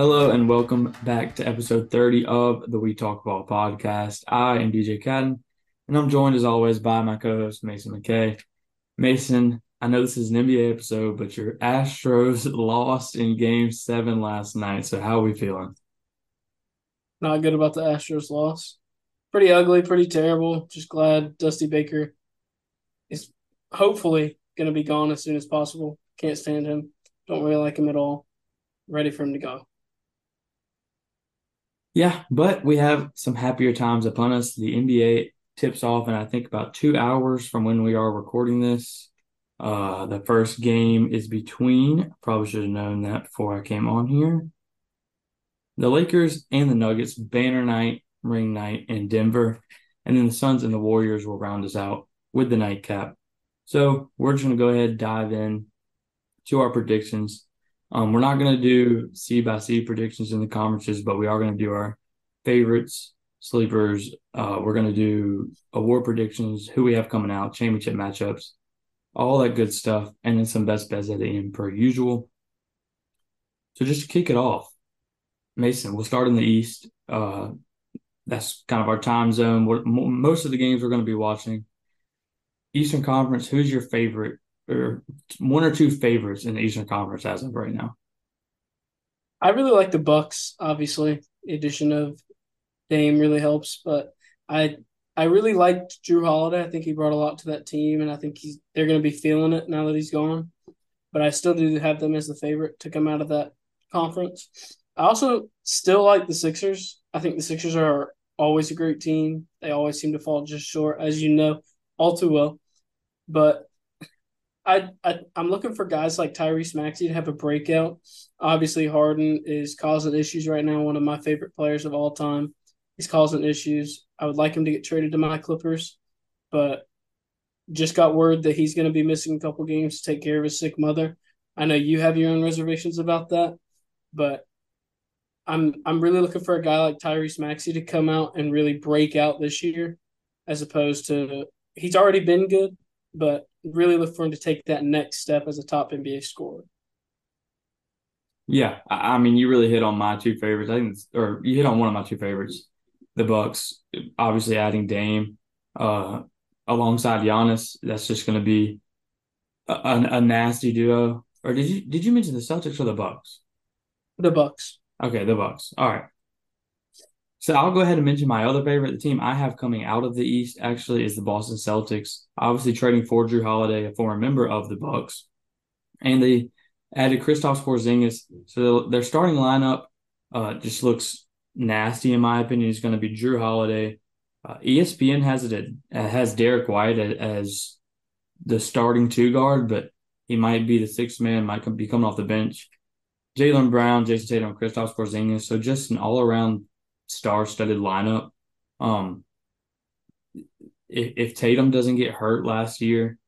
Hello and welcome back to episode 30 of the We Talk Ball podcast. I am DJ Cadden, and I'm joined as always by my co-host Mason McKay. Mason, I know this is an NBA episode, but your Astros lost in game seven last night. So how are we feeling? Not good about the Astros loss. Pretty ugly, pretty terrible. Just glad Dusty Baker is hopefully gonna be gone as soon as possible. Can't stand him. Don't really like him at all. Ready for him to go. Yeah, but we have some happier times upon us. The NBA tips off and I think about two hours from when we are recording this. Uh, the first game is between. Probably should have known that before I came on here. The Lakers and the Nuggets, banner night, ring night in Denver, and then the Suns and the Warriors will round us out with the nightcap. So we're just gonna go ahead and dive in to our predictions. Um, we're not going to do C by C predictions in the conferences, but we are going to do our favorites, sleepers. Uh, we're going to do award predictions, who we have coming out, championship matchups, all that good stuff, and then some best bets at the end per usual. So just to kick it off, Mason, we'll start in the East. Uh, that's kind of our time zone. What, most of the games we're going to be watching. Eastern Conference, who's your favorite or one or two favorites in the Eastern Conference as of right now? I really like the Bucks. Obviously, the addition of Dame really helps, but I I really liked Jrue Holiday. I think he brought a lot to that team, and I think he's they're going to be feeling it now that he's gone. But I still do have them as the favorite to come out of that conference. I also still like the Sixers. I think the Sixers are always a great team. They always seem to fall just short, as you know, all too well. But I, I am looking for guys like Tyrese Maxey to have a breakout. Obviously, Harden is causing issues right now. One of my favorite players of all time. He's causing issues. I would like him to get traded to my Clippers, but just got word that he's going to be missing a couple games to take care of his sick mother. I know you have your own reservations about that, but I'm I'm really looking for a guy like Tyrese Maxey to come out and really break out this year, as opposed to he's already been good, but really look for him to take that next step as a top NBA scorer. Yeah, I mean, you really hit on my two favorites. I think, or you hit on one of my two favorites, the Bucks. Obviously, adding Dame uh, alongside Giannis, that's just going to be a, a, a, nasty duo. Or did you did you mention the Celtics or the Bucks? The Bucks. Okay, the Bucks. All right. So I'll go ahead and mention my other favorite. The team I have coming out of the East actually is the Boston Celtics. Obviously trading for Jrue Holiday, a former member of the Bucks, and they added Kristaps Porzingis. So their starting lineup uh, just looks nasty in my opinion. It's going to be Jrue Holiday. Uh, ESPN has it at, has Derrick White as the starting two guard, but he might be the sixth man. Might be coming off the bench. Jaylen Brown, Jayson Tatum, Kristaps Porzingis. So just an all around star-studded lineup. Um, if, if Tatum doesn't get hurt last year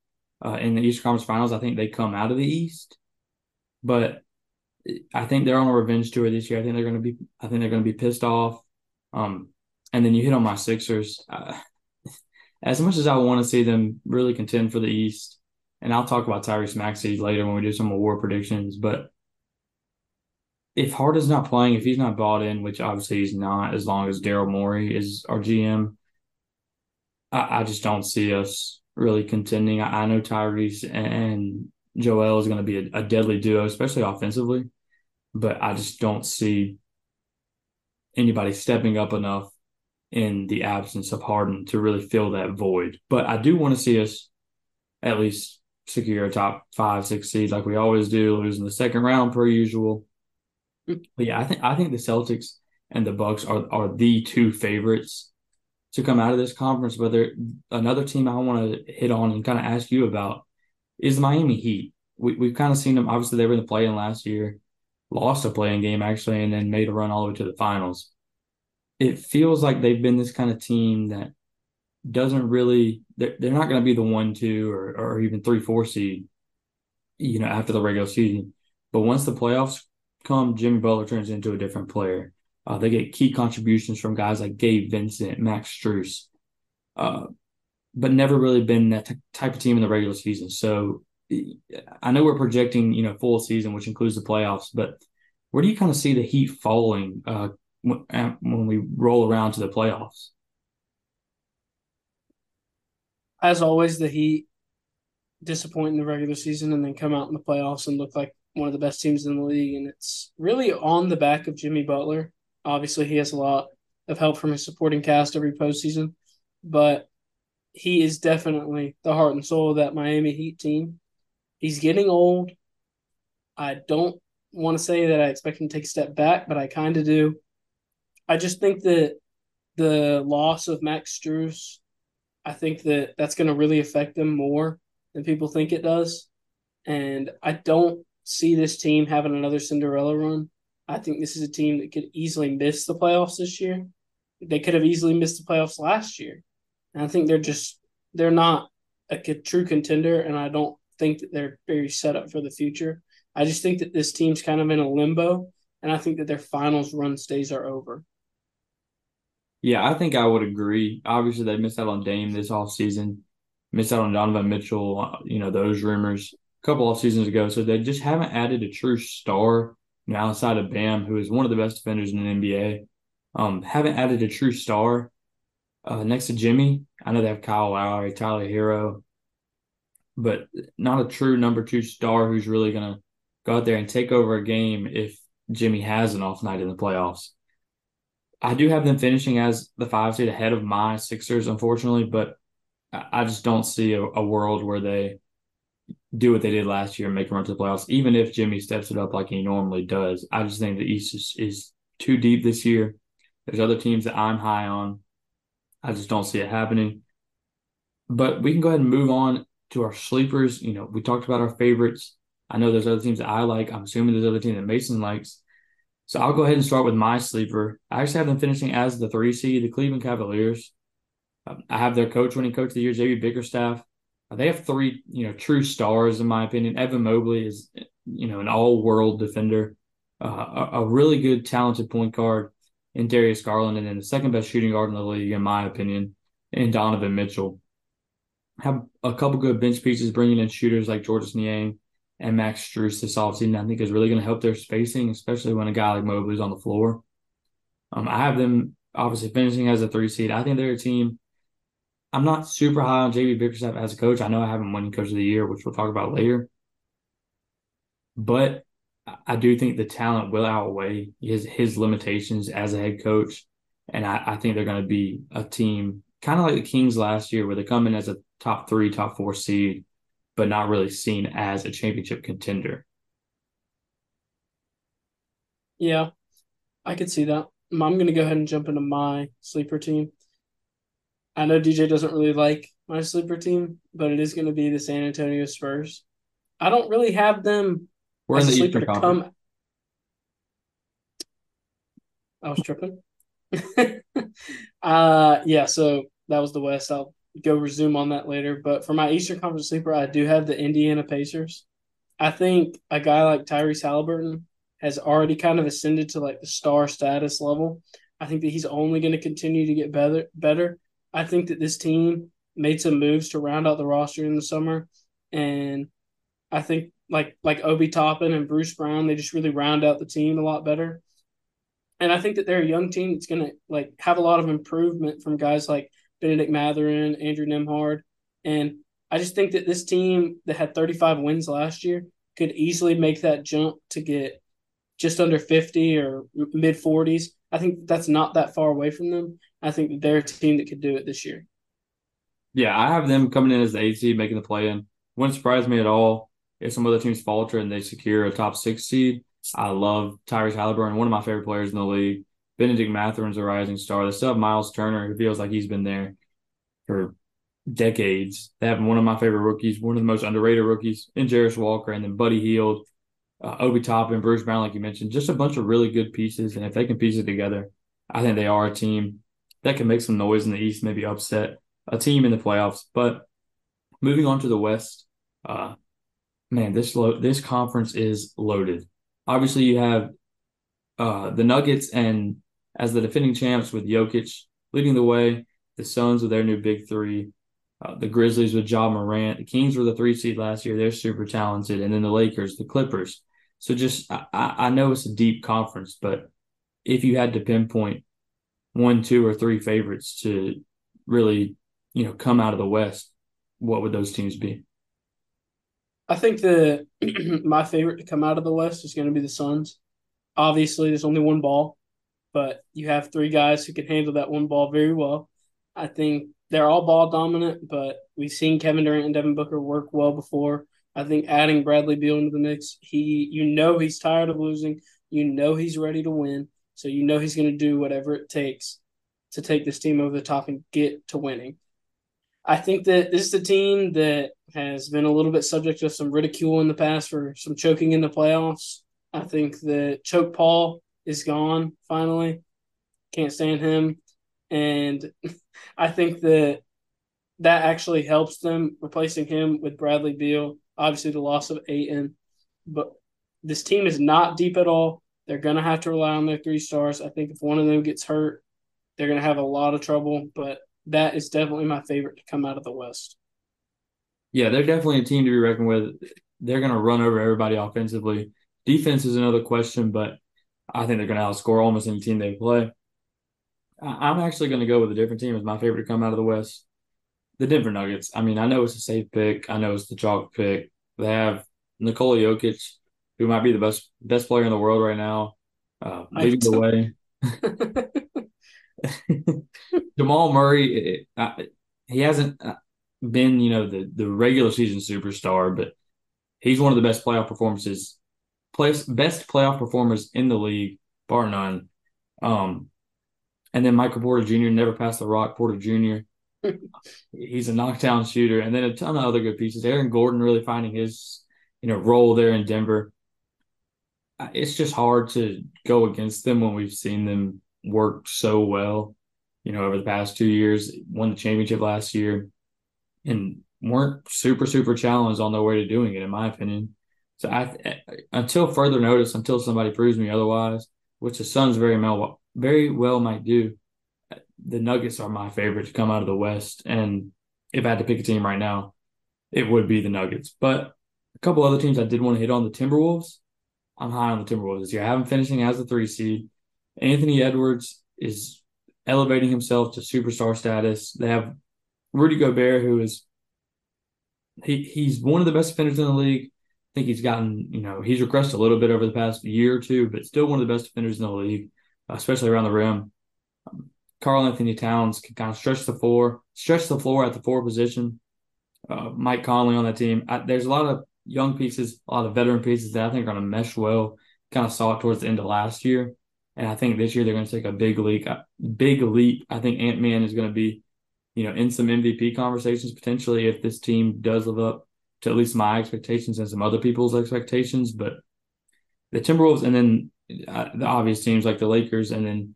uh, in the Eastern Conference Finals, I think they come out of the East. But I think they're on a revenge tour this year. I think they're going to be. I think they're going to be pissed off. Um, and then you hit on my Sixers. Uh, as much as I want to see them really contend for the East, and I'll talk about Tyrese Maxey later when we do some award predictions, but if Harden's not playing, if he's not bought in, which obviously he's not, as long as Daryl Morey is our GM, I, I, just don't see us really contending. I, I know Tyrese and Joel is going to be a, a, deadly duo, especially offensively, but I just don't see anybody stepping up enough in the absence of Harden to really fill that void. But I do want to see us at least secure a top five, six seed like we always do, losing the second round per usual but yeah, I think I think the Celtics and the Bucks are are the two favorites to come out of this conference. But there another team I want to hit on and kind of ask you about is Miami Heat. We we've kind of seen them. Obviously, they were in the play-in last year, lost a play-in game actually, and then made a run all the way to the finals. It feels like they've been this kind of team that doesn't really. They're, they're not going to be the one, two, or or even three, four seed. You know, after the regular season, but once the playoffs come, Jimmy Butler turns into a different player. Uh, they get key contributions from guys like Gabe Vincent, Max Strus, uh, but never really been that t- type of team in the regular season. So I know we're projecting, you know, full season, which includes the playoffs, but where do you kind of see the Heat falling uh, when we roll around to the playoffs? As always, the Heat disappoint in the regular season and then come out in the playoffs and look like one of the best teams in the league. And it's really on the back of Jimmy Butler. Obviously, he has a lot of help from his supporting cast every postseason, but he is definitely the heart and soul of that Miami Heat team. He's getting old. I don't want to say that I expect him to take a step back, but I kind of do. I just think that the loss of Max Strus, I think that that's going to really affect them more than people think it does. And I don't see this team having another Cinderella run. I think this is a team that could easily miss the playoffs this year. They could have easily missed the playoffs last year. And I think they're just they're not a true contender and I don't think that they're very set up for the future. I just think that this team's kind of in a limbo and I think that their finals run stays are over. Yeah, I think I would agree. Obviously, they missed out on Dame this offseason, missed out on Donovan Mitchell, you know, those rumors couple off seasons ago. So they just haven't added a true star you know, outside of Bam, who is one of the best defenders in the NBA. Um, haven't added a true star uh, next to Jimmy. I know they have Kyle Lowry, Tyler Herro, but not a true number two star who's really going to go out there and take over a game if Jimmy has an off night in the playoffs. I do have them finishing as the five seed ahead of my Sixers, unfortunately, but I just don't see a, a world where they do what they did last year and make a run to the playoffs, even if Jimmy steps it up like he normally does. I just think the East is, is too deep this year. There's other teams that I'm high on. I just don't see it happening. But we can go ahead and move on to our sleepers. You know, we talked about our favorites. I know there's other teams that I like. I'm assuming there's other teams that Mason likes. So I'll go ahead and start with my sleeper. I actually have them finishing as the three seed, the Cleveland Cavaliers. Um, I have their coach winning coach of the year, JB Bickerstaff. They have three, you know, true stars in my opinion. Evan Mobley is, you know, an all-world defender, uh, a, a, really good, talented point guard in Darius Garland, and then the second best shooting guard in the league, in my opinion, in Donovan Mitchell. Have a couple good bench pieces, bringing in shooters like Georges Niang and Max Strus this offseason. I think is really going to help their spacing, especially when a guy like Mobley is on the floor. Um, I have them obviously finishing as a three seed. I think they're a team I'm not super high on JB Bickerstaff as a coach. I know I haven't won coach of the year, which we'll talk about later. But I do think the talent will outweigh his his limitations as a head coach. And I, I think they're going to be a team kind of like the Kings last year, where they come in as a top three, top four seed, but not really seen as a championship contender. Yeah, I could see that. I'm going to go ahead and jump into my sleeper team. I know DJ doesn't really like my sleeper team, but it is going to be the San Antonio Spurs. I don't really have them We're as a sleeper to come. I was tripping. uh yeah, so that was the West. I'll go resume on that later. But for my Eastern Conference sleeper, I do have the Indiana Pacers. I think a guy like Tyrese Halliburton has already kind of ascended to like the star status level. I think that he's only going to continue to get better better I think that this team made some moves to round out the roster in the summer, and I think like like Obi Toppin and Bruce Brown, they just really round out the team a lot better. And I think that they're a young team that's gonna like have a lot of improvement from guys like Benedict Mathurin, Andrew Nembhard, and I just think that this team that had 35 wins last year could easily make that jump to get just under 50 or mid 40s. I think that's not that far away from them. I think they're a team that could do it this year. Yeah, I have them coming in as the eight seed, making the play in. Wouldn't surprise me at all if some other teams falter and they secure a top six seed. I love Tyrese Halliburton, one of my favorite players in the league. Benedict Mathurin's a rising star. They still have Miles Turner, who feels like he's been there for decades. They have one of my favorite rookies, one of the most underrated rookies in Jarace Walker, and then Buddy Hield, uh, Obi Toppin, Bruce Brown, like you mentioned. Just a bunch of really good pieces. And if they can piece it together, I think they are a team that can make some noise in the East, maybe upset a team in the playoffs. But moving on to the West, uh, man, this lo- this conference is loaded. Obviously, you have uh, the Nuggets and as the defending champs with Jokic leading the way, the Suns with their new big three, uh, the Grizzlies with Ja Morant, the Kings were the three seed last year. They're super talented, and then the Lakers, the Clippers. So just I, I know it's a deep conference, but if you had to pinpoint one, two, or three favorites to really, you know, come out of the West, what would those teams be? I think the my favorite to come out of the West is going to be the Suns. Obviously, there's only one ball, but you have three guys who can handle that one ball very well. I think they're all ball dominant, but we've seen Kevin Durant and Devin Booker work well before. I think adding Bradley Beal into the mix, he you know he's tired of losing. You know he's ready to win. So you know he's going to do whatever it takes to take this team over the top and get to winning. I think that this is a team that has been a little bit subject to some ridicule in the past for some choking in the playoffs. I think that Choke Paul is gone finally. Can't stand him. And I think that that actually helps them replacing him with Bradley Beal. Obviously, the loss of Ayton, but this team is not deep at all. They're going to have to rely on their three stars. I think if one of them gets hurt, they're going to have a lot of trouble. But that is definitely my favorite to come out of the West. Yeah, they're definitely a team to be reckoned with. They're going to run over everybody offensively. Defense is another question, but I think they're going to outscore almost any team they play. I'm actually going to go with a different team as my favorite to come out of the West. The Denver Nuggets. I mean, I know it's a safe pick. I know it's the chalk pick. They have Nikola Jokic, who might be the best best player in the world right now, uh, leading the way. Jamal Murray, it, he hasn't uh, been, you know, the the regular season superstar, but he's one of the best playoff performances, place best playoff performers in the league, bar none. Um, and then Michael Porter Jr. never passed the rock. Porter Jr. he's a knockdown shooter, and then a ton of other good pieces. Aaron Gordon really finding his, you know, role there in Denver. It's just hard to go against them when we've seen them work so well, you know, over the past two years. Won the championship last year, and weren't super super challenged on their way to doing it, in my opinion. So I, until further notice, until somebody proves me otherwise, which the Suns very well very well might do. The Nuggets are my favorite to come out of the West, and if I had to pick a team right now, it would be the Nuggets. But a couple other teams I did want to hit on the Timberwolves. I'm high on the Timberwolves this year. I have them finishing as a three seed. Anthony Edwards is elevating himself to superstar status. They have Rudy Gobert, who is he he's one of the best defenders in the league. I think he's gotten, you know, he's regressed a little bit over the past year or two, but still one of the best defenders in the league, especially around the rim. Um, Karl-Anthony Towns can kind of stretch the floor, stretch the floor at the four position. Uh, Mike Conley on that team. I, there's a lot of young pieces, a lot of veteran pieces that I think are going to mesh well. Kind of saw it towards the end of last year. And I think this year they're going to take a big leap. Big leap. I think Ant Man is going to be, you know, in some MVP conversations potentially if this team does live up to at least my expectations and some other people's expectations. But the Timberwolves and then uh, the obvious teams like the Lakers and then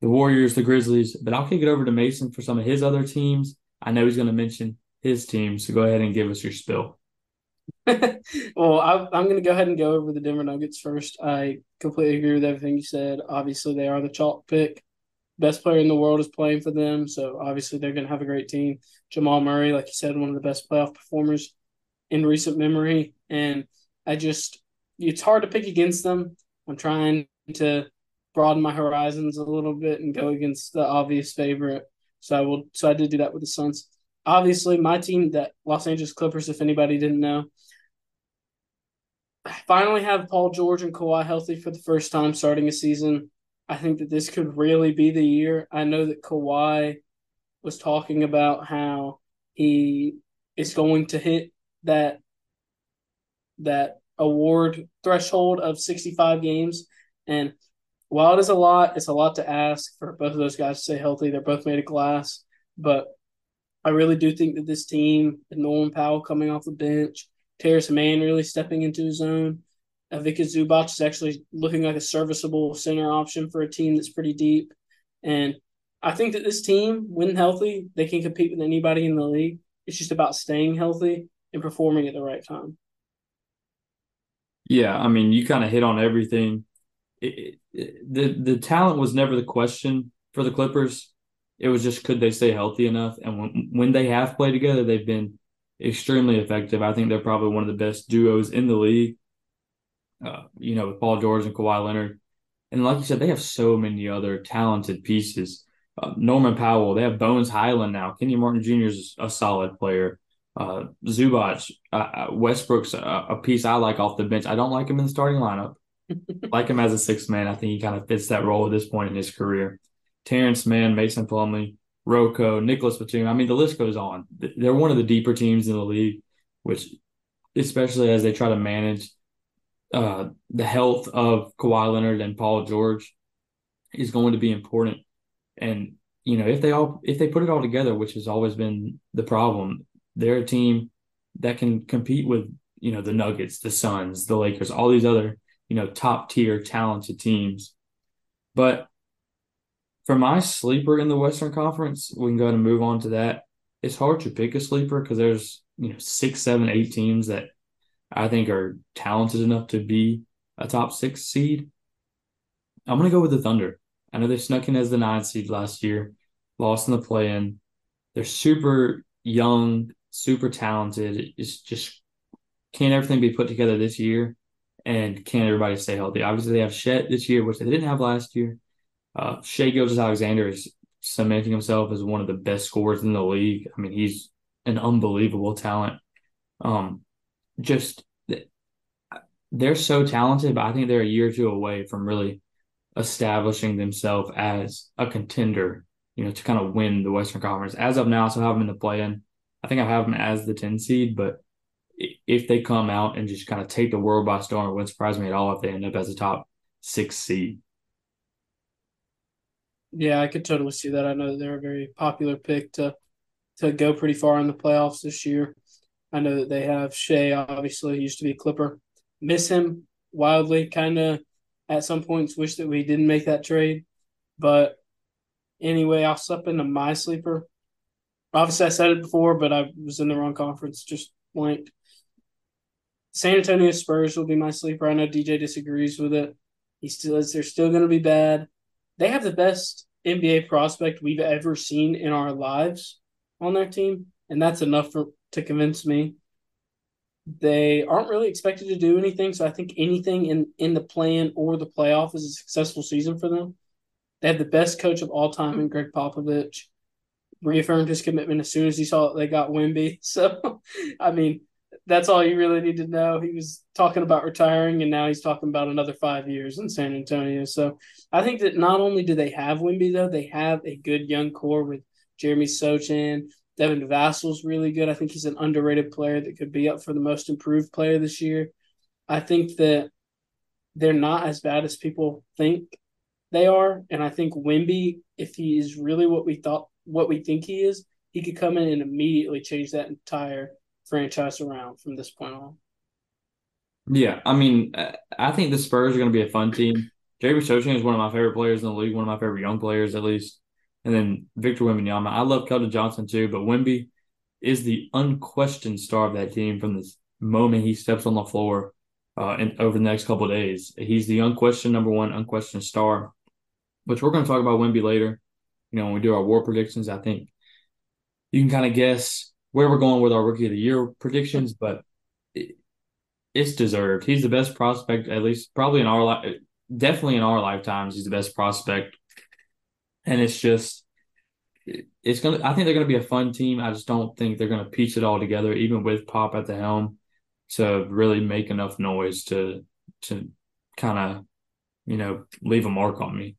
the Warriors, the Grizzlies. But I'll kick it over to Mason for some of his other teams. I know he's going to mention his team, so go ahead and give us your spill. well, I, am going to go ahead and go over the Denver Nuggets first. I completely agree with everything you said. Obviously, they are the chalk pick. Best player in the world is playing for them, so obviously they're going to have a great team. Jamal Murray, like you said, one of the best playoff performers in recent memory, and I just it's hard to pick against them. I'm trying to broaden my horizons a little bit and go against the obvious favorite. So I will. So I did do that with the Suns obviously my team, that Los Angeles Clippers, if anybody didn't know, finally have Paul George and Kawhi healthy for the first time starting a season. I think that this could really be the year. I know that Kawhi was talking about how he is going to hit that that award threshold of 65 games and while it is a lot, it's a lot to ask for both of those guys to stay healthy. They're both made of glass, but I really do think that this team, Norman Powell coming off the bench, Terance Mann really stepping into his own, uh, Ivica Zubac is actually looking like a serviceable center option for a team that's pretty deep. And I think that this team, when healthy, they can compete with anybody in the league. It's just about staying healthy and performing at the right time. Yeah, I mean, you kind of hit on everything. It, it, the the talent was never the question for the Clippers. It was just could they stay healthy enough? And when when they have played together, they've been extremely effective. I think they're probably one of the best duos in the league. uh, you know, with Paul George and Kawhi Leonard. And like you said, they have so many other talented pieces. Uh, Norman Powell, they have Bones Hyland now. Kenny Martin Jr. is a solid player. Uh, Zubac, uh, uh Westbrook's a, a, piece I like off the bench. I don't like him in the starting lineup. like him as a sixth man. I think he kind of fits that role at this point in his career. Terance Mann, Mason Plumlee, Rocco, Nicholas Batum. I mean, the list goes on. They're one of the deeper teams in the league, which, especially as they try to manage uh, the health of Kawhi Leonard and Paul George, is going to be important. And you know, if they all if they put it all together, which has always been the problem, they're a team that can compete with you know the Nuggets, the Suns, the Lakers, all these other you know top tier talented teams. But for my sleeper in the Western Conference, we can go and move on to that. It's hard to pick a sleeper because there's you know six, seven, eight teams that I think are talented enough to be a top six seed. I'm gonna go with the Thunder. I know they snuck in as the nine seed last year, lost in the play in. They're super young, super talented. It's just can't everything be put together this year? And can everybody stay healthy? Obviously, they have Chet this year, which they didn't have last year. Uh, Shai Gilgeous-Alexander is cementing himself as one of the best scorers in the league. I mean, he's an unbelievable talent. Um, just they're so talented, but I think they're a year or two away from really establishing themselves as a contender, you know, to kind of win the Western Conference. As of now, I still have them in the play in. I think I have them as the 10 seed, but if they come out and just kind of take the world by storm, it wouldn't surprise me at all if they end up as a top six seed. Yeah, I could totally see that. I know they're a very popular pick to to go pretty far in the playoffs this year. I know that they have Shai, obviously, used to be Clipper. Miss him wildly, kind of at some points wish that we didn't make that trade. But anyway, I'll slip into my sleeper. Obviously, I said it before, but I was in the wrong conference, just blanked. San Antonio Spurs will be my sleeper. I know DJ disagrees with it. He still is. They're still going to be bad. They have the best NBA prospect we've ever seen in our lives on their team, and that's enough for to convince me. They aren't really expected to do anything, so I think anything in in the plan or the playoff is a successful season for them. They have the best coach of all time in Gregg Popovich. Reaffirmed his commitment as soon as he saw that they got Wemby. So, I mean, that's all you really need to know. He was talking about retiring, and now he's talking about another five years in San Antonio. So I think that not only do they have Wemby, though, they have a good young core with Jeremy Sochan. Devin Vassell's really good. I think he's an underrated player that could be up for the most improved player this year. I think that they're not as bad as people think they are. And I think Wemby, if he is really what we thought, what we think he is, he could come in and immediately change that entire franchise around from this point on. Yeah, I mean, I think the Spurs are going to be a fun team. Jeremy Sochan is one of my favorite players in the league, one of my favorite young players at least. And then Victor Wembanyama. I love Keldon Johnson too, but Wemby is the unquestioned star of that team from the moment he steps on the floor uh, and over the next couple days. He's the unquestioned number one, unquestioned star. Which we're going to talk about Wemby later. You know, when we do our war predictions, I think you can kind of guess where we're going with our rookie of the year predictions, but it, it's deserved. He's the best prospect, at least probably in our life, definitely in our lifetimes. He's the best prospect, and it's just it's gonna. I think they're gonna be a fun team. I just don't think they're gonna piece it all together, even with Pop at the helm, to really make enough noise to to kind of you know leave a mark on me.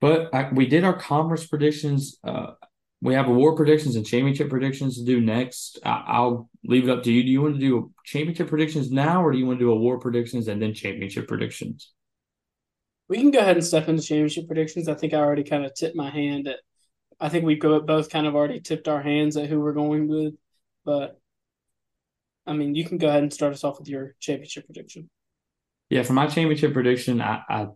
But I, we did our conference predictions. Uh, we have award predictions and championship predictions to do next. I, will leave it up to you. Do you want to do championship predictions now, or do you want to do award predictions and then championship predictions? We can go ahead and step into championship predictions. I think I already kind of tipped my hand at. I think we both kind of already tipped our hands at who we're going with, but I mean, you can go ahead and start us off with your championship prediction. Yeah, for my championship prediction, I, I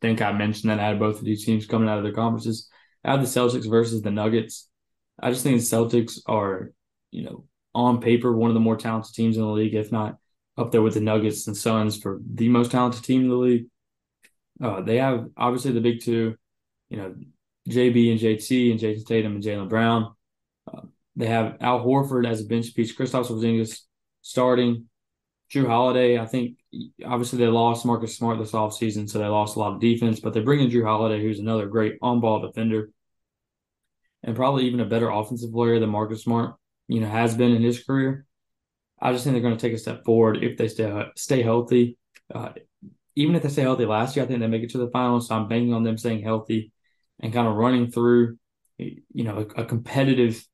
think I mentioned that I had both of these teams coming out of their conferences. I have the Celtics versus the Nuggets. I just think the Celtics are, you know, on paper one of the more talented teams in the league, if not up there with the Nuggets and Suns for the most talented team in the league. Uh, they have obviously the big two, you know, JB and JT and Jayson Tatum and Jaylen Brown. Uh, they have Al Horford as a bench piece, Kristaps Porzingis starting, Jrue Holiday. I think obviously they lost Marcus Smart this offseason, so they lost a lot of defense, but they bring in Jrue Holiday, who's another great on ball defender and probably even a better offensive player than Marcus Smart, you know, has been in his career. I just think they're going to take a step forward if they stay stay healthy. Uh, even if they stay healthy last year, I think they make it to the finals. So I'm banking on them staying healthy and kind of running through, you know, a, a competitive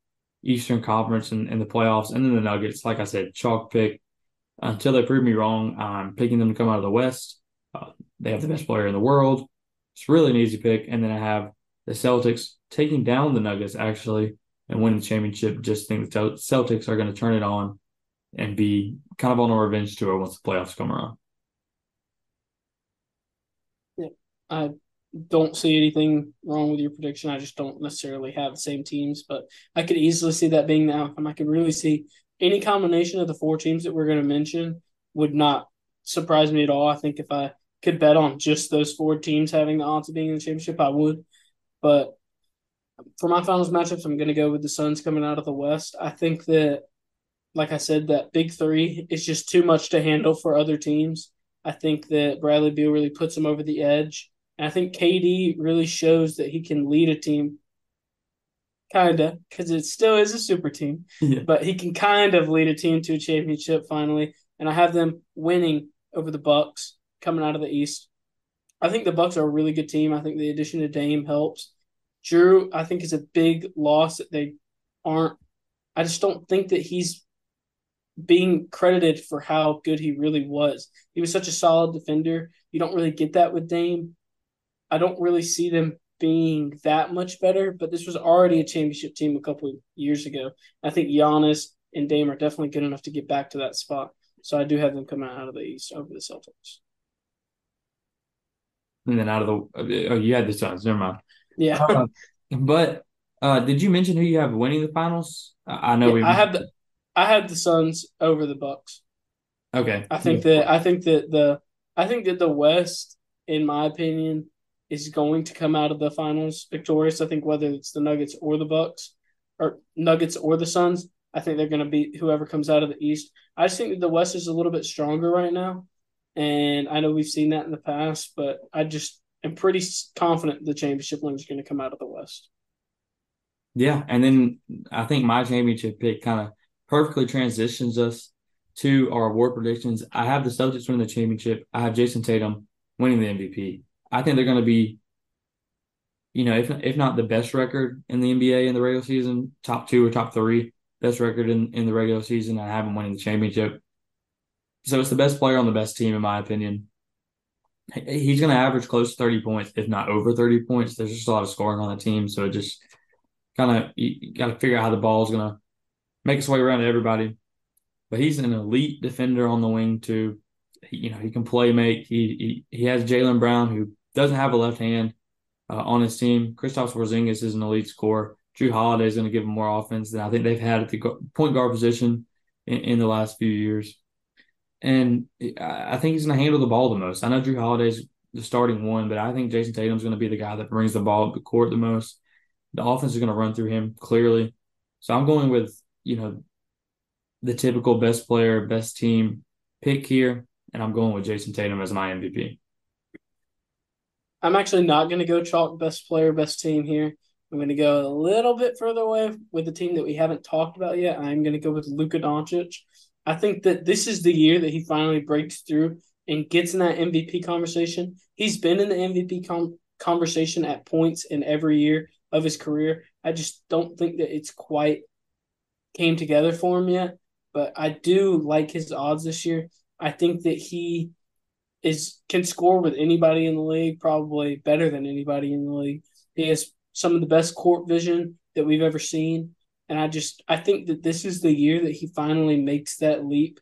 Eastern Conference and, and the playoffs. And then the Nuggets, like I said, chalk pick. Until they prove me wrong, I'm picking them to come out of the West. Uh, they have the best player in the world. It's really an easy pick. And then I have the Celtics taking down the Nuggets actually and winning the championship. Just think the Celtics are going to turn it on and be kind of on a revenge tour once the playoffs come around. Yeah, I don't see anything wrong with your prediction. I just don't necessarily have the same teams, but I could easily see that being the outcome. I could really see any combination of the four teams that we're going to mention would not surprise me at all. I think if I could bet on just those four teams having the odds of being in the championship, I would. But for my finals matchups, I'm going to go with the Suns coming out of the West. I think that, like I said, that big three is just too much to handle for other teams. I think that Bradley Beal really puts them over the edge. And I think KD really shows that he can lead a team, kind of, because it still is a super team. Yeah. But he can kind of lead a team to a championship finally. And I have them winning over the Bucks coming out of the East. I think the Bucks are a really good team. I think the addition of Dame helps. Jrue, I think, is a big loss that they aren't. I just don't think that he's being credited for how good he really was. He was such a solid defender. You don't really get that with Dame. I don't really see them being that much better, but this was already a championship team a couple of years ago. I think Giannis and Dame are definitely good enough to get back to that spot. So I do have them coming out of the East over the Celtics. And then out of the oh, you had the Suns. Never mind. Yeah. Uh, but uh, did you mention who you have winning the finals? I know yeah, we. I have the I had the Suns over the Bucks. Okay. I think yeah. that I think that the I think that the West, in my opinion, is going to come out of the finals victorious. I think whether it's the Nuggets or the Bucks, or Nuggets or the Suns, I think they're going to beat whoever comes out of the East. I just think that the West is a little bit stronger right now, and I know we've seen that in the past, but I just am pretty confident the championship winner is going to come out of the West. Yeah, and then I think my championship pick kind of perfectly transitions us to our award predictions. I have the Celtics winning the championship. I have Jayson Tatum winning the MVP. I think they're going to be, you know, if if not the best record in the NBA in the regular season, top two or top three best record in, in the regular season. I have them winning the championship. So it's the best player on the best team, in my opinion. He's going to average close to 30 points, if not over 30 points. There's just a lot of scoring on the team. So it just kind of, you, you got to figure out how the ball is going to make its way around to everybody. But he's an elite defender on the wing, too. He, you know, he can play make. He, he, he has Jaylen Brown, who doesn't have a left hand uh, on his team. Kristaps Porzingis is an elite scorer. Jrue Holiday is going to give him more offense than I think they've had at the point guard position in, in the last few years. And I think he's going to handle the ball the most. I know Jrue Holiday's the starting one, but I think Jayson Tatum's going to be the guy that brings the ball up the court the most. The offense is going to run through him clearly. So I'm going with, you know, the typical best player, best team pick here. And I'm going with Jayson Tatum as my MVP. I'm actually not going to go chalk best player, best team here. I'm going to go a little bit further away with the team that we haven't talked about yet. I'm going to go with Luka Doncic. I think that this is the year that he finally breaks through and gets in that MVP conversation. He's been in the MVP com- conversation at points in every year of his career. I just don't think that it's quite came together for him yet, but I do like his odds this year. I think that he is can score with anybody in the league, probably better than anybody in the league. He has some of the best court vision that we've ever seen. And I just I think that this is the year that he finally makes that leap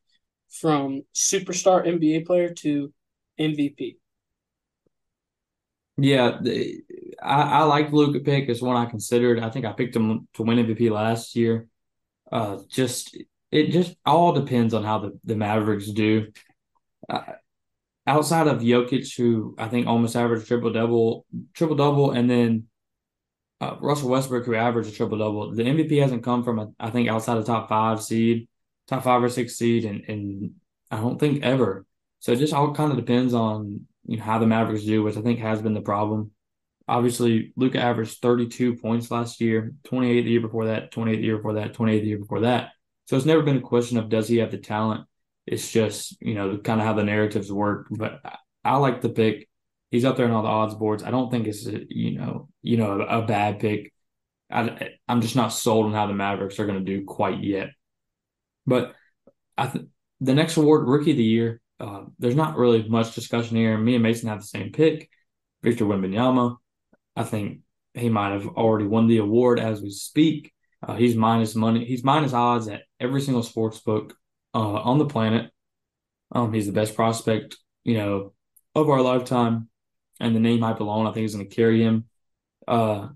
from superstar NBA player to MVP. Yeah, I, I like Luka pick as one I considered. I think I picked him to win MVP last year. Uh, just it just all depends on how the, the Mavericks do. Outside of Jokic, who I think almost averaged triple double, triple double, and then uh, Russell Westbrook, who averaged a triple double. The MVP hasn't come from, I think, outside the top five seed, top five or six seed, and, and I don't think ever. So it just all kind of depends on you know how the Mavericks do, which I think has been the problem. Obviously, Luka averaged 32 points last year, 28 the year before that, 28 the year before that, 28 the year before that. So it's never been a question of does he have the talent. It's just you know kind of how the narratives work. But I like the pick. He's up there in all the odds boards. I don't think it's a, you know you know a, a bad pick. I, I'm just not sold on how the Mavericks are going to do quite yet. But I th- the next award, Rookie of the Year, uh, there's not really much discussion here. Me and Mason have the same pick, Victor Wembanyama. I think he might have already won the award as we speak. Uh, he's minus money. He's minus odds at every single sports book uh, on the planet. Um, he's the best prospect, you know, of our lifetime, and the name hype alone, I think, is going to carry him uh,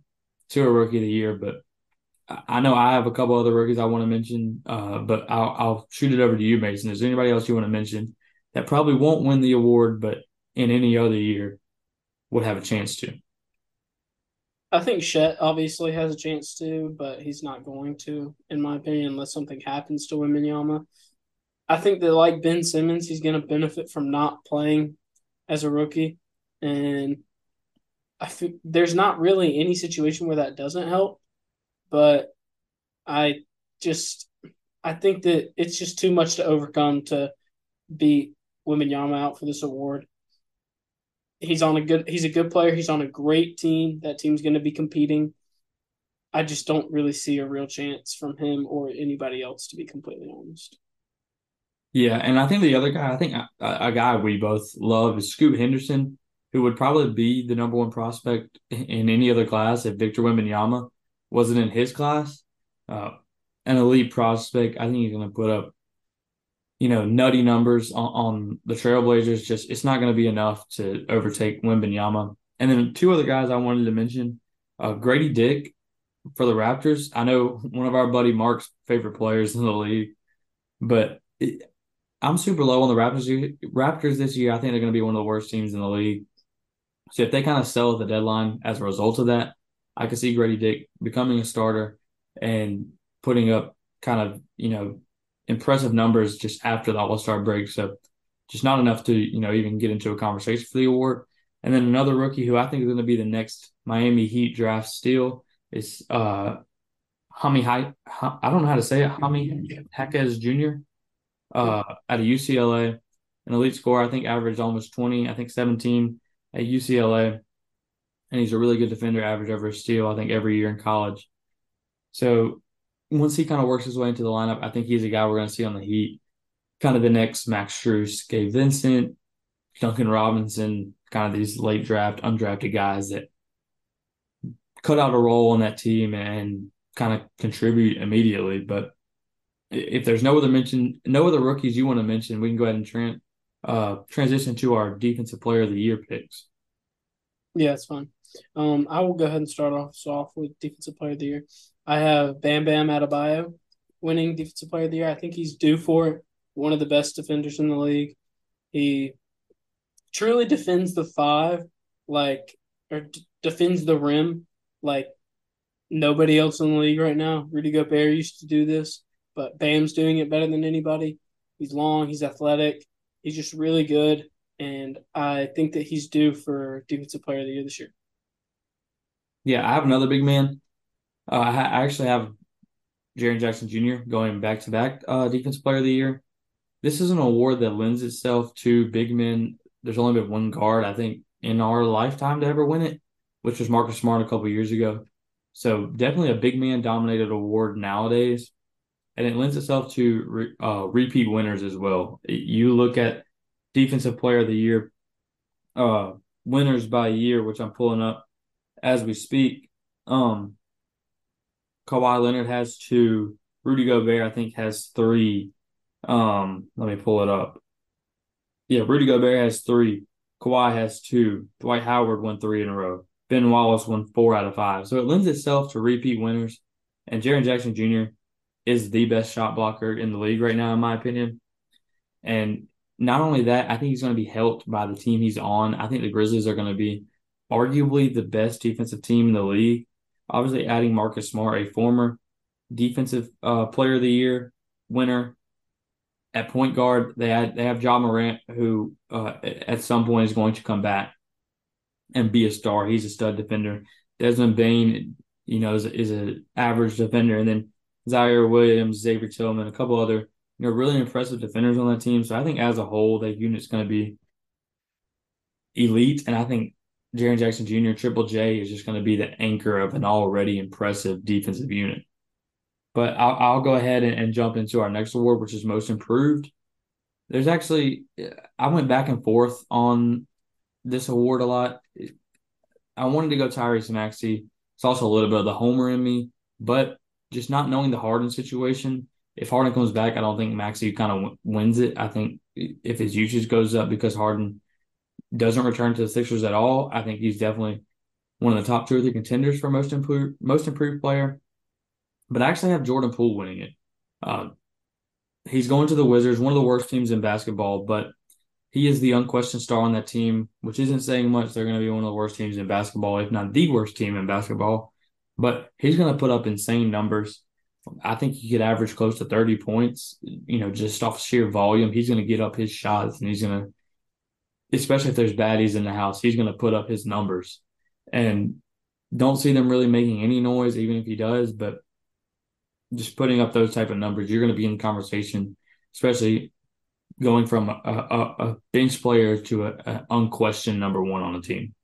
to a rookie of the year. But I know I have a couple other rookies I want to mention, uh, but I'll, I'll shoot it over to you, Mason. Is there anybody else you want to mention that probably won't win the award, but in any other year would have a chance to? I think Chet obviously has a chance to, but he's not going to, in my opinion, unless something happens to Wembanyama. I think that like Ben Simmons, he's going to benefit from not playing as a rookie, and I think there's not really any situation where that doesn't help. But I just I think that it's just too much to overcome to beat Wembanyama out for this award. He's on a good he's a good player. He's on a great team. That team's going to be competing. I just don't really see a real chance from him or anybody else to be completely honest. Yeah, and I think the other guy, I think a, a guy we both love is Scoot Henderson, who would probably be the number one prospect in any other class if Victor Wembanyama wasn't in his class. Uh, an elite prospect. I think he's going to put up you know, nutty numbers on, on the Trailblazers. Just it's not going to be enough to overtake Wembanyama. And then two other guys I wanted to mention: uh, Grady Dick for the Raptors. I know one of our buddy Mark's favorite players in the league, but it, I'm super low on the Raptors. Raptors this year, I think they're going to be one of the worst teams in the league. So if they kind of sell at the deadline as a result of that, I could see Grady Dick becoming a starter and putting up kind of you know impressive numbers just after the All Star break. So just not enough to you know even get into a conversation for the award. And then another rookie who I think is going to be the next Miami Heat draft steal is uh Hami. I don't know how to say it. Jaime Jaquez Jr. Uh, at a UCLA, an elite scorer. I think averaged almost twenty. I think seventeen at UCLA, and he's a really good defender. Average over a steal. I think every year in college. So once he kind of works his way into the lineup, I think he's a guy we're going to see on the Heat. Kind of the next Max Strus, Gabe Vincent, Duncan Robinson, kind of these late draft, undrafted guys that cut out a role on that team and kind of contribute immediately. But if there's no other mention, no other rookies you want to mention, we can go ahead and trans, uh, transition to our defensive player of the year picks. Yeah, it's fine. Um, I will go ahead and start off so off with defensive player of the year. I have Bam Bam Adebayo winning Defensive Player of the Year. I think he's due for it. One of the best defenders in the league. He truly defends the five, like or d- defends the rim, like nobody else in the league right now. Rudy Gobert used to do this, but Bam's doing it better than anybody. He's long, he's athletic, he's just really good, and I think that he's due for Defensive Player of the Year this year. Yeah, I have another big man. Uh, I actually have Jaren Jackson Jr. going back to back Defensive Player of the Year. This is an award that lends itself to big men. There's only been one guard, I think, in our lifetime to ever win it, which was Marcus Smart a couple years ago. So definitely a big man dominated award nowadays, and it lends itself to re, uh, repeat winners as well. You look at Defensive Player of the Year uh, winners by year, which I'm pulling up as we speak. Um, Kawhi Leonard has two. Rudy Gobert, I think, has three. Um, let me pull it up. Yeah, Rudy Gobert has three. Kawhi has two. Dwight Howard won three in a row. Ben Wallace won four out of five. So it lends itself to repeat winners. And Jaren Jackson Jr. is the best shot blocker in the league right now, in my opinion. And not only that, I think he's going to be helped by the team he's on. I think the Grizzlies are going to be arguably the best defensive team in the league. Obviously, adding Marcus Smart, a former defensive uh, player of the year winner, at point guard, they had they have Ja Morant, who uh, at some point is going to come back and be a star. He's a stud defender. Desmond Bane, you know, is, is an average defender, and then Ziaire Williams, Xavier Tillman, a couple other you know really impressive defenders on that team. So I think as a whole, that unit's going to be elite, and I think Jaren Jackson Jr. Triple J is just going to be the anchor of an already impressive defensive unit. But I'll, I'll go ahead and, and jump into our next award, which is most improved. There's actually, I went back and forth on this award a lot. I wanted to go Tyrese Maxey. It's also a little bit of the homer in me, but just not knowing the Harden situation. If Harden comes back, I don't think Maxey kind of wins it. I think if his usage goes up because Harden doesn't return to the Sixers at all, I think he's definitely one of the top two or three contenders for most improved most improved player. But I actually have Jordan Poole winning it. Uh, he's going to the Wizards, one of the worst teams in basketball, but he is the unquestioned star on that team, which isn't saying much. They're going to be one of the worst teams in basketball, if not the worst team in basketball. But he's going to put up insane numbers. I think he could average close to 30 points, you know, just off sheer volume. He's going to get up his shots and he's going to especially if there's baddies in the house, he's going to put up his numbers. And don't see them really making any noise, even if he does. But just putting up those type of numbers, you're going to be in conversation, especially going from a, a, a bench player to an unquestioned number one on the team.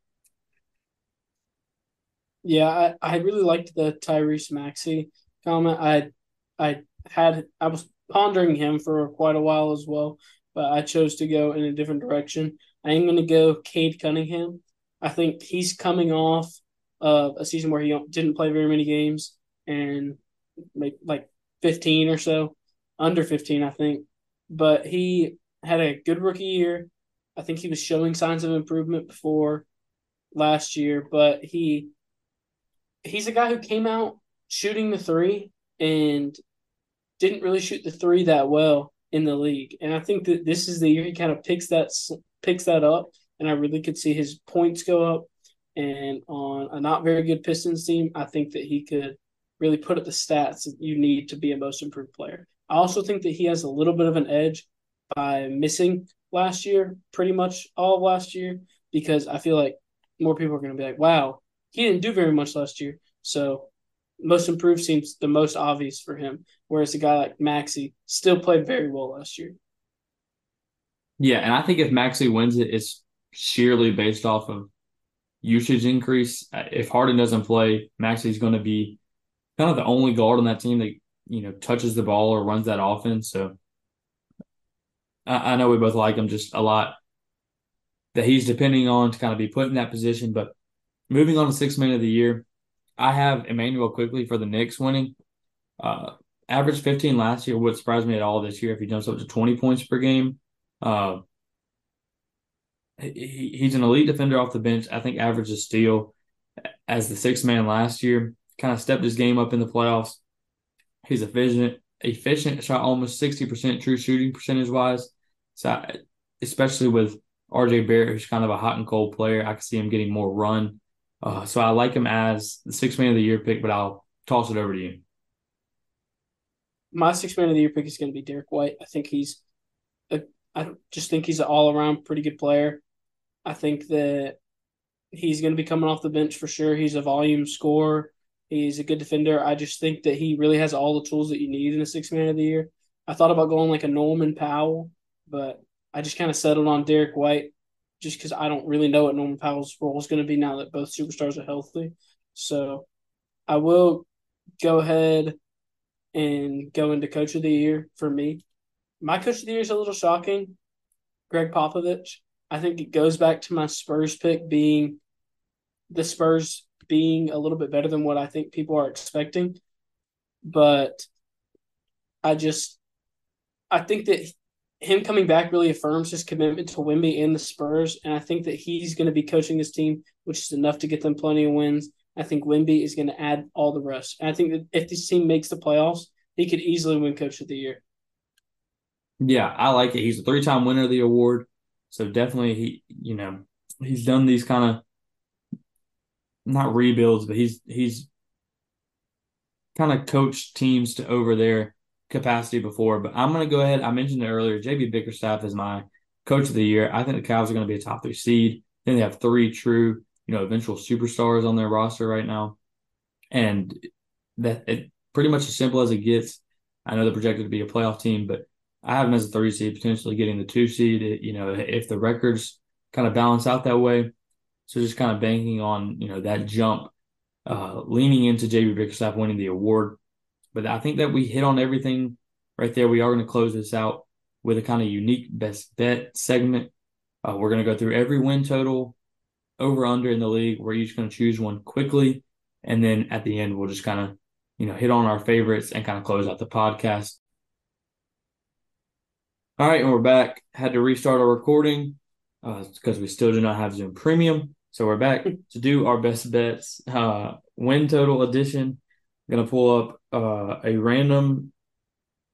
Yeah, I, I really liked the Tyrese Maxey comment. I I had I was pondering him for quite a while as well, but I chose to go in a different direction. I am going to go Cade Cunningham. I think he's coming off of a season where he didn't play very many games and like 15 or so, under 15, I think. But he had a good rookie year. I think he was showing signs of improvement before last year, but he he's a guy who came out shooting the three and didn't really shoot the three that well in the league. And I think that this is the year he kind of picks that picks that up, and I really could see his points go up. And on a not very good Pistons team, I think that he could really put up the stats that you need to be a most improved player. I also think that he has a little bit of an edge by missing last year, pretty much all of last year, because I feel like more people are going to be like, wow, he didn't do very much last year. So most improved seems the most obvious for him, whereas a guy like Maxey still played very well last year. Yeah, and I think if Maxey wins it, it's sheerly based off of usage increase. Uh, if Harden doesn't play, Maxey's going to be kind of the only guard on that team that you know touches the ball or runs that offense. So I, I know we both like him just a lot that he's depending on to kind of be put in that position. But moving on to six man of the year, I have Immanuel Quickley for the Knicks winning. Uh, average 15 last year would surprise me at all this year if he jumps up to 20 points per game. Uh, he, he's an elite defender off the bench. I think average a steal as the sixth man last year. Kind of stepped his game up in the playoffs. He's efficient, efficient, shot almost 60% true shooting percentage wise. So, especially with RJ Barrett, who's kind of a hot and cold player, I can see him getting more run. Uh, so I like him as the six man of the year pick, but I'll toss it over to you. My six man of the year pick is going to be Derrick White. I think he's a I just think he's an all around pretty good player. I think that he's going to be coming off the bench for sure. He's a volume scorer. He's a good defender. I just think that he really has all the tools that you need in a six man of the year. I thought about going like a Norman Powell, but I just kind of settled on Derrick White just because I don't really know what Norman Powell's role is going to be now that both superstars are healthy. So I will go ahead and go into coach of the year for me my coach of the year is a little shocking. Gregg Popovich. I think it goes back to my Spurs pick being the Spurs being a little bit better than what I think people are expecting. But I just I think that him coming back really affirms his commitment to Wemby and the Spurs. And I think that he's going to be coaching this team, which is enough to get them plenty of wins. I think Wemby is going to add all the rest. And I think that if this team makes the playoffs, he could easily win Coach of the Year. Yeah, I like it. He's a three time winner of the award. So definitely he you know, he's done these kind of not rebuilds, but he's he's kind of coached teams to over their capacity before, but I'm going to go ahead. I mentioned it earlier. JB Bickerstaff is my coach of the year. I think the Cavs are going to be a top three seed. Then they have three true, you know, eventual superstars on their roster right now, and that it pretty much as simple as it gets. I know they're projected to be a playoff team, but I have them as a three seed, potentially getting the two seed. You know, if the records kind of balance out that way, so just kind of banking on you know that jump, uh, leaning into JB Bickerstaff winning the award. But I think that we hit on everything right there. We are going to close this out with a kind of unique best bet segment. Uh, we're going to go through every win total over under in the league. We're each going to choose one quickly, and then at the end we'll just kind of you know hit on our favorites and kind of close out the podcast. All right, and we're back. Had to restart our recording because uh, we still do not have Zoom Premium. So we're back to do our best bets uh, win total edition. I'm gonna pull up uh, a random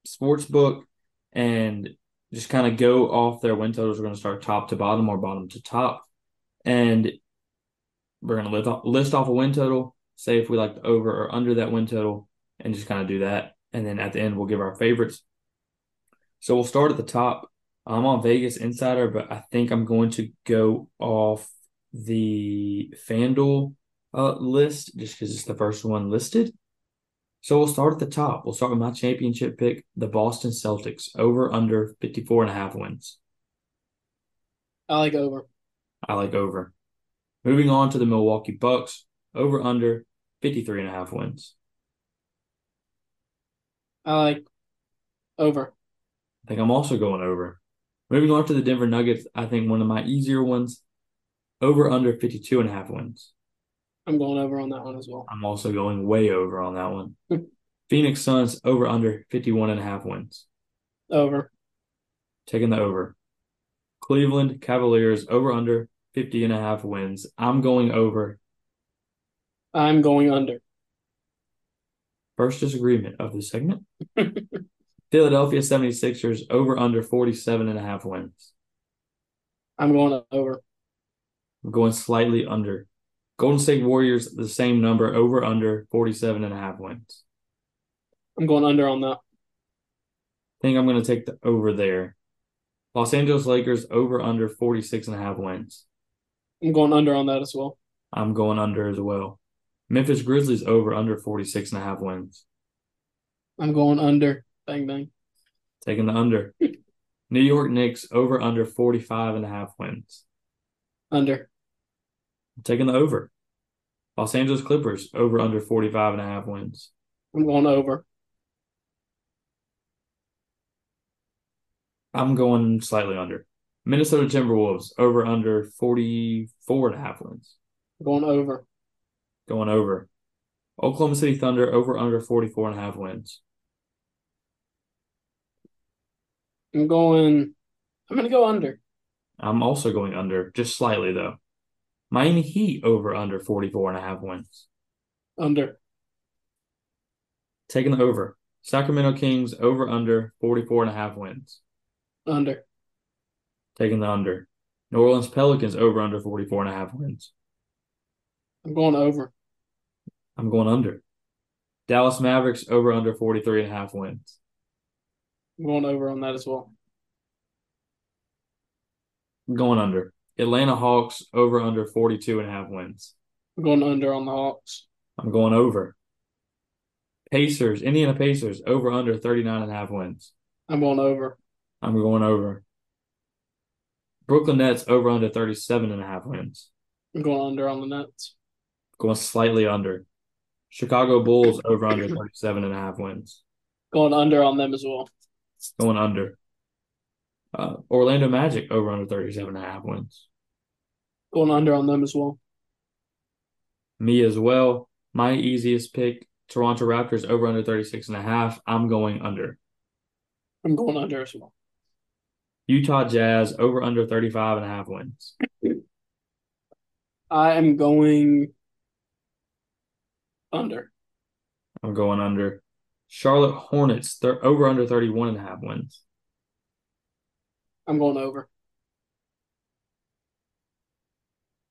sports book and just kind of go off their win totals. We're gonna start top to bottom or bottom to top, and we're gonna list off, list off a win total. Say if we like the over or under that win total, and just kind of do that. And then at the end, we'll give our favorites. So we'll start at the top. I'm on Vegas Insider, but I think I'm going to go off the FanDuel uh, list just because it's the first one listed. So we'll start at the top. We'll start with my championship pick, the Boston Celtics, over under 54 and a half wins. I like over. I like over. Moving on to the Milwaukee Bucks, over under 53 and a half wins. I like over. I think I'm also going over. Moving on to the Denver Nuggets, I think one of my easier ones, over under 52 and a half wins. I'm going over on that one as well. I'm also going way over on that one. Phoenix Suns over under 51 and a half wins. Over. Taking the over. Cleveland Cavaliers over under 50 and a half wins. I'm going over. I'm going under. First disagreement of the segment. Philadelphia 76ers over under 47 and a half wins. I'm going over. I'm going slightly under. Golden State Warriors, the same number, over under 47 and a half wins. I'm going under on that. I think I'm going to take the over there. Los Angeles Lakers over under 46 and a half wins. I'm going under on that as well. I'm going under as well. Memphis Grizzlies over under 46 and a half wins. I'm going under. Bang bang. Taking the under. New York Knicks over under 45 and a half wins. Under. Taking the over. Los Angeles Clippers over under 45 and a half wins. I'm going over. I'm going slightly under. Minnesota Timberwolves over under 44 and a half wins. Going over. Going over. Oklahoma City Thunder over under 44 and a half wins. I'm going I'm gonna go under. I'm also going under, just slightly though. Miami Heat over under 44 and a half wins. Under. Taking the over. Sacramento Kings over under 44 and a half wins. Under. Taking the under. New Orleans Pelicans over under 44 and a half wins. I'm going over. I'm going under. Dallas Mavericks over under 43 and a half wins. I'm going over on that as well. I'm going under. Atlanta Hawks over under 42 and a half wins. I'm going under on the Hawks. I'm going over. Pacers, Indiana Pacers over under 39 and a half wins. I'm going over. I'm going over. Brooklyn Nets over under 37 and a half wins. I'm going under on the Nets. Going slightly under. Chicago Bulls over under 37 and a half wins. Going under on them as well. Going under. Uh, Orlando Magic over under 37 and a half wins. Going under on them as well. Me as well. My easiest pick, Toronto Raptors over under 36 and a half. I'm going under. I'm going under as well. Utah Jazz over under 35 and a half wins. I am going under. I'm going under. Charlotte Hornets, they're over under 31 and a half wins. I'm going over.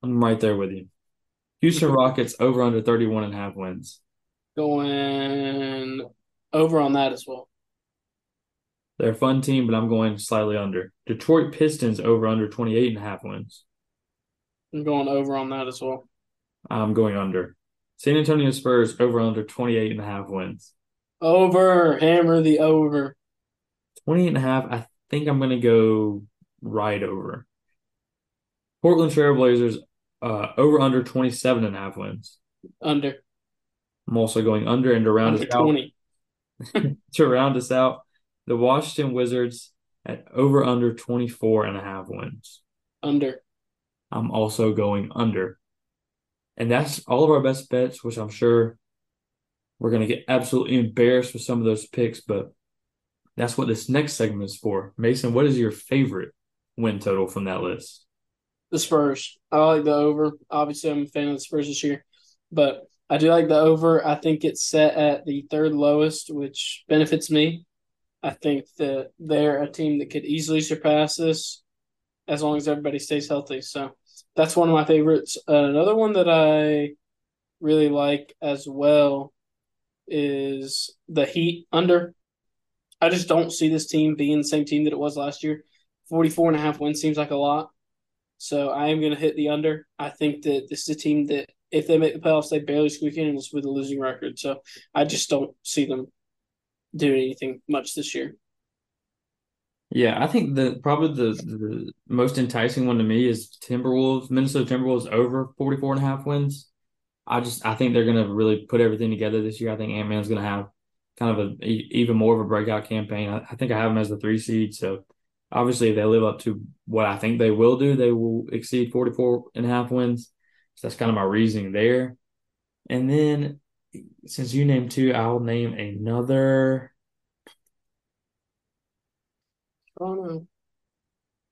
I'm right there with you. Houston Rockets over under 31 and a half wins. Going over on that as well. They're a fun team, but I'm going slightly under. Detroit Pistons over under 28 and a half wins. I'm going over on that as well. I'm going under. San Antonio Spurs over under 28 and a half wins. Over. Hammer the over. 28 and a half. I think I'm going to go right over. Portland Trailblazers uh, over under 27 and a half wins. Under. I'm also going under and to round Under us out. 20. to round us out, the Washington Wizards at over under 24 and a half wins. Under. I'm also going under. And that's all of our best bets, which I'm sure we're going to get absolutely embarrassed with some of those picks, but that's what this next segment is for. Mason, what is your favorite win total from that list? The Spurs. I like the over. Obviously, I'm a fan of the Spurs this year, but I do like the over. I think it's set at the third lowest, which benefits me. I think that they're a team that could easily surpass this as long as everybody stays healthy. So that's one of my favorites. Uh, another one that I really like as well is the Heat under. I just don't see this team being the same team that it was last year. 44 and a half wins seems like a lot. So I am going to hit the under. I think that this is a team that if they make the playoffs, they barely squeak in with a losing record. So I just don't see them doing anything much this year. Yeah, I think the probably the, the most enticing one to me is Timberwolves, Minnesota Timberwolves over 44 and a half wins. I just I think they're going to really put everything together this year. I think Ant Man's going to have kind of a even more of a breakout campaign. I, I think I have them as the three seed. So obviously, if they live up to what I think they will do, they will exceed 44 and a half wins. So that's kind of my reasoning there. And then since you named two, I'll name another. Toronto.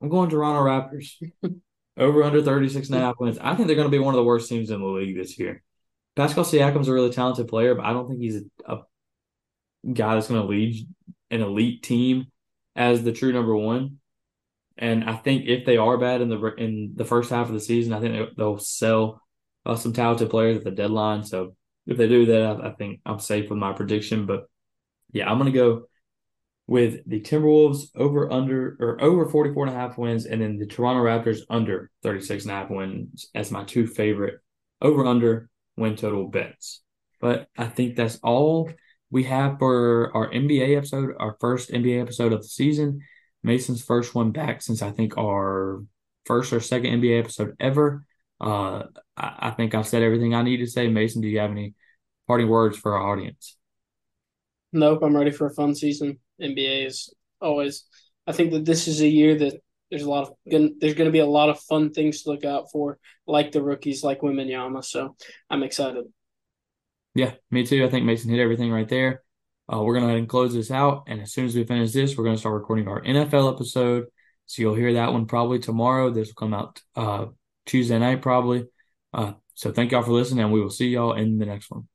I'm going Toronto Raptors. Over under 36 and a half wins. I think they're going to be one of the worst teams in the league this year. Pascal Siakam's a really talented player, but I don't think he's a, a guy that's going to lead an elite team as the true number one. And I think if they are bad in the in the first half of the season, I think they'll sell uh, some talented players at the deadline. So if they do that, I, I think I'm safe with my prediction. But yeah, I'm to go with the Timberwolves over under or over 44 and a half wins and then the Toronto Raptors under 36 and a half wins as my two favorite over under win total bets. But I think that's all we have for our NBA episode, our first NBA episode of the season. Mason's first one back since I think our first or second NBA episode ever. Uh, I, I think I've said everything I need to say. Mason, do you have any parting words for our audience? Nope, I'm ready for a fun season. NBA is always. I think that this is a year that there's a lot of there's going to be a lot of fun things to look out for, like the rookies, like Wembanyama. So I'm excited. Yeah, me too. I think Mason hit everything right there. Uh, we're gonna go and close this out, and as soon as we finish this, we're gonna start recording our NFL episode. So you'll hear that one probably tomorrow. This will come out uh, Tuesday night probably. Uh, so thank y'all for listening, and we will see y'all in the next one.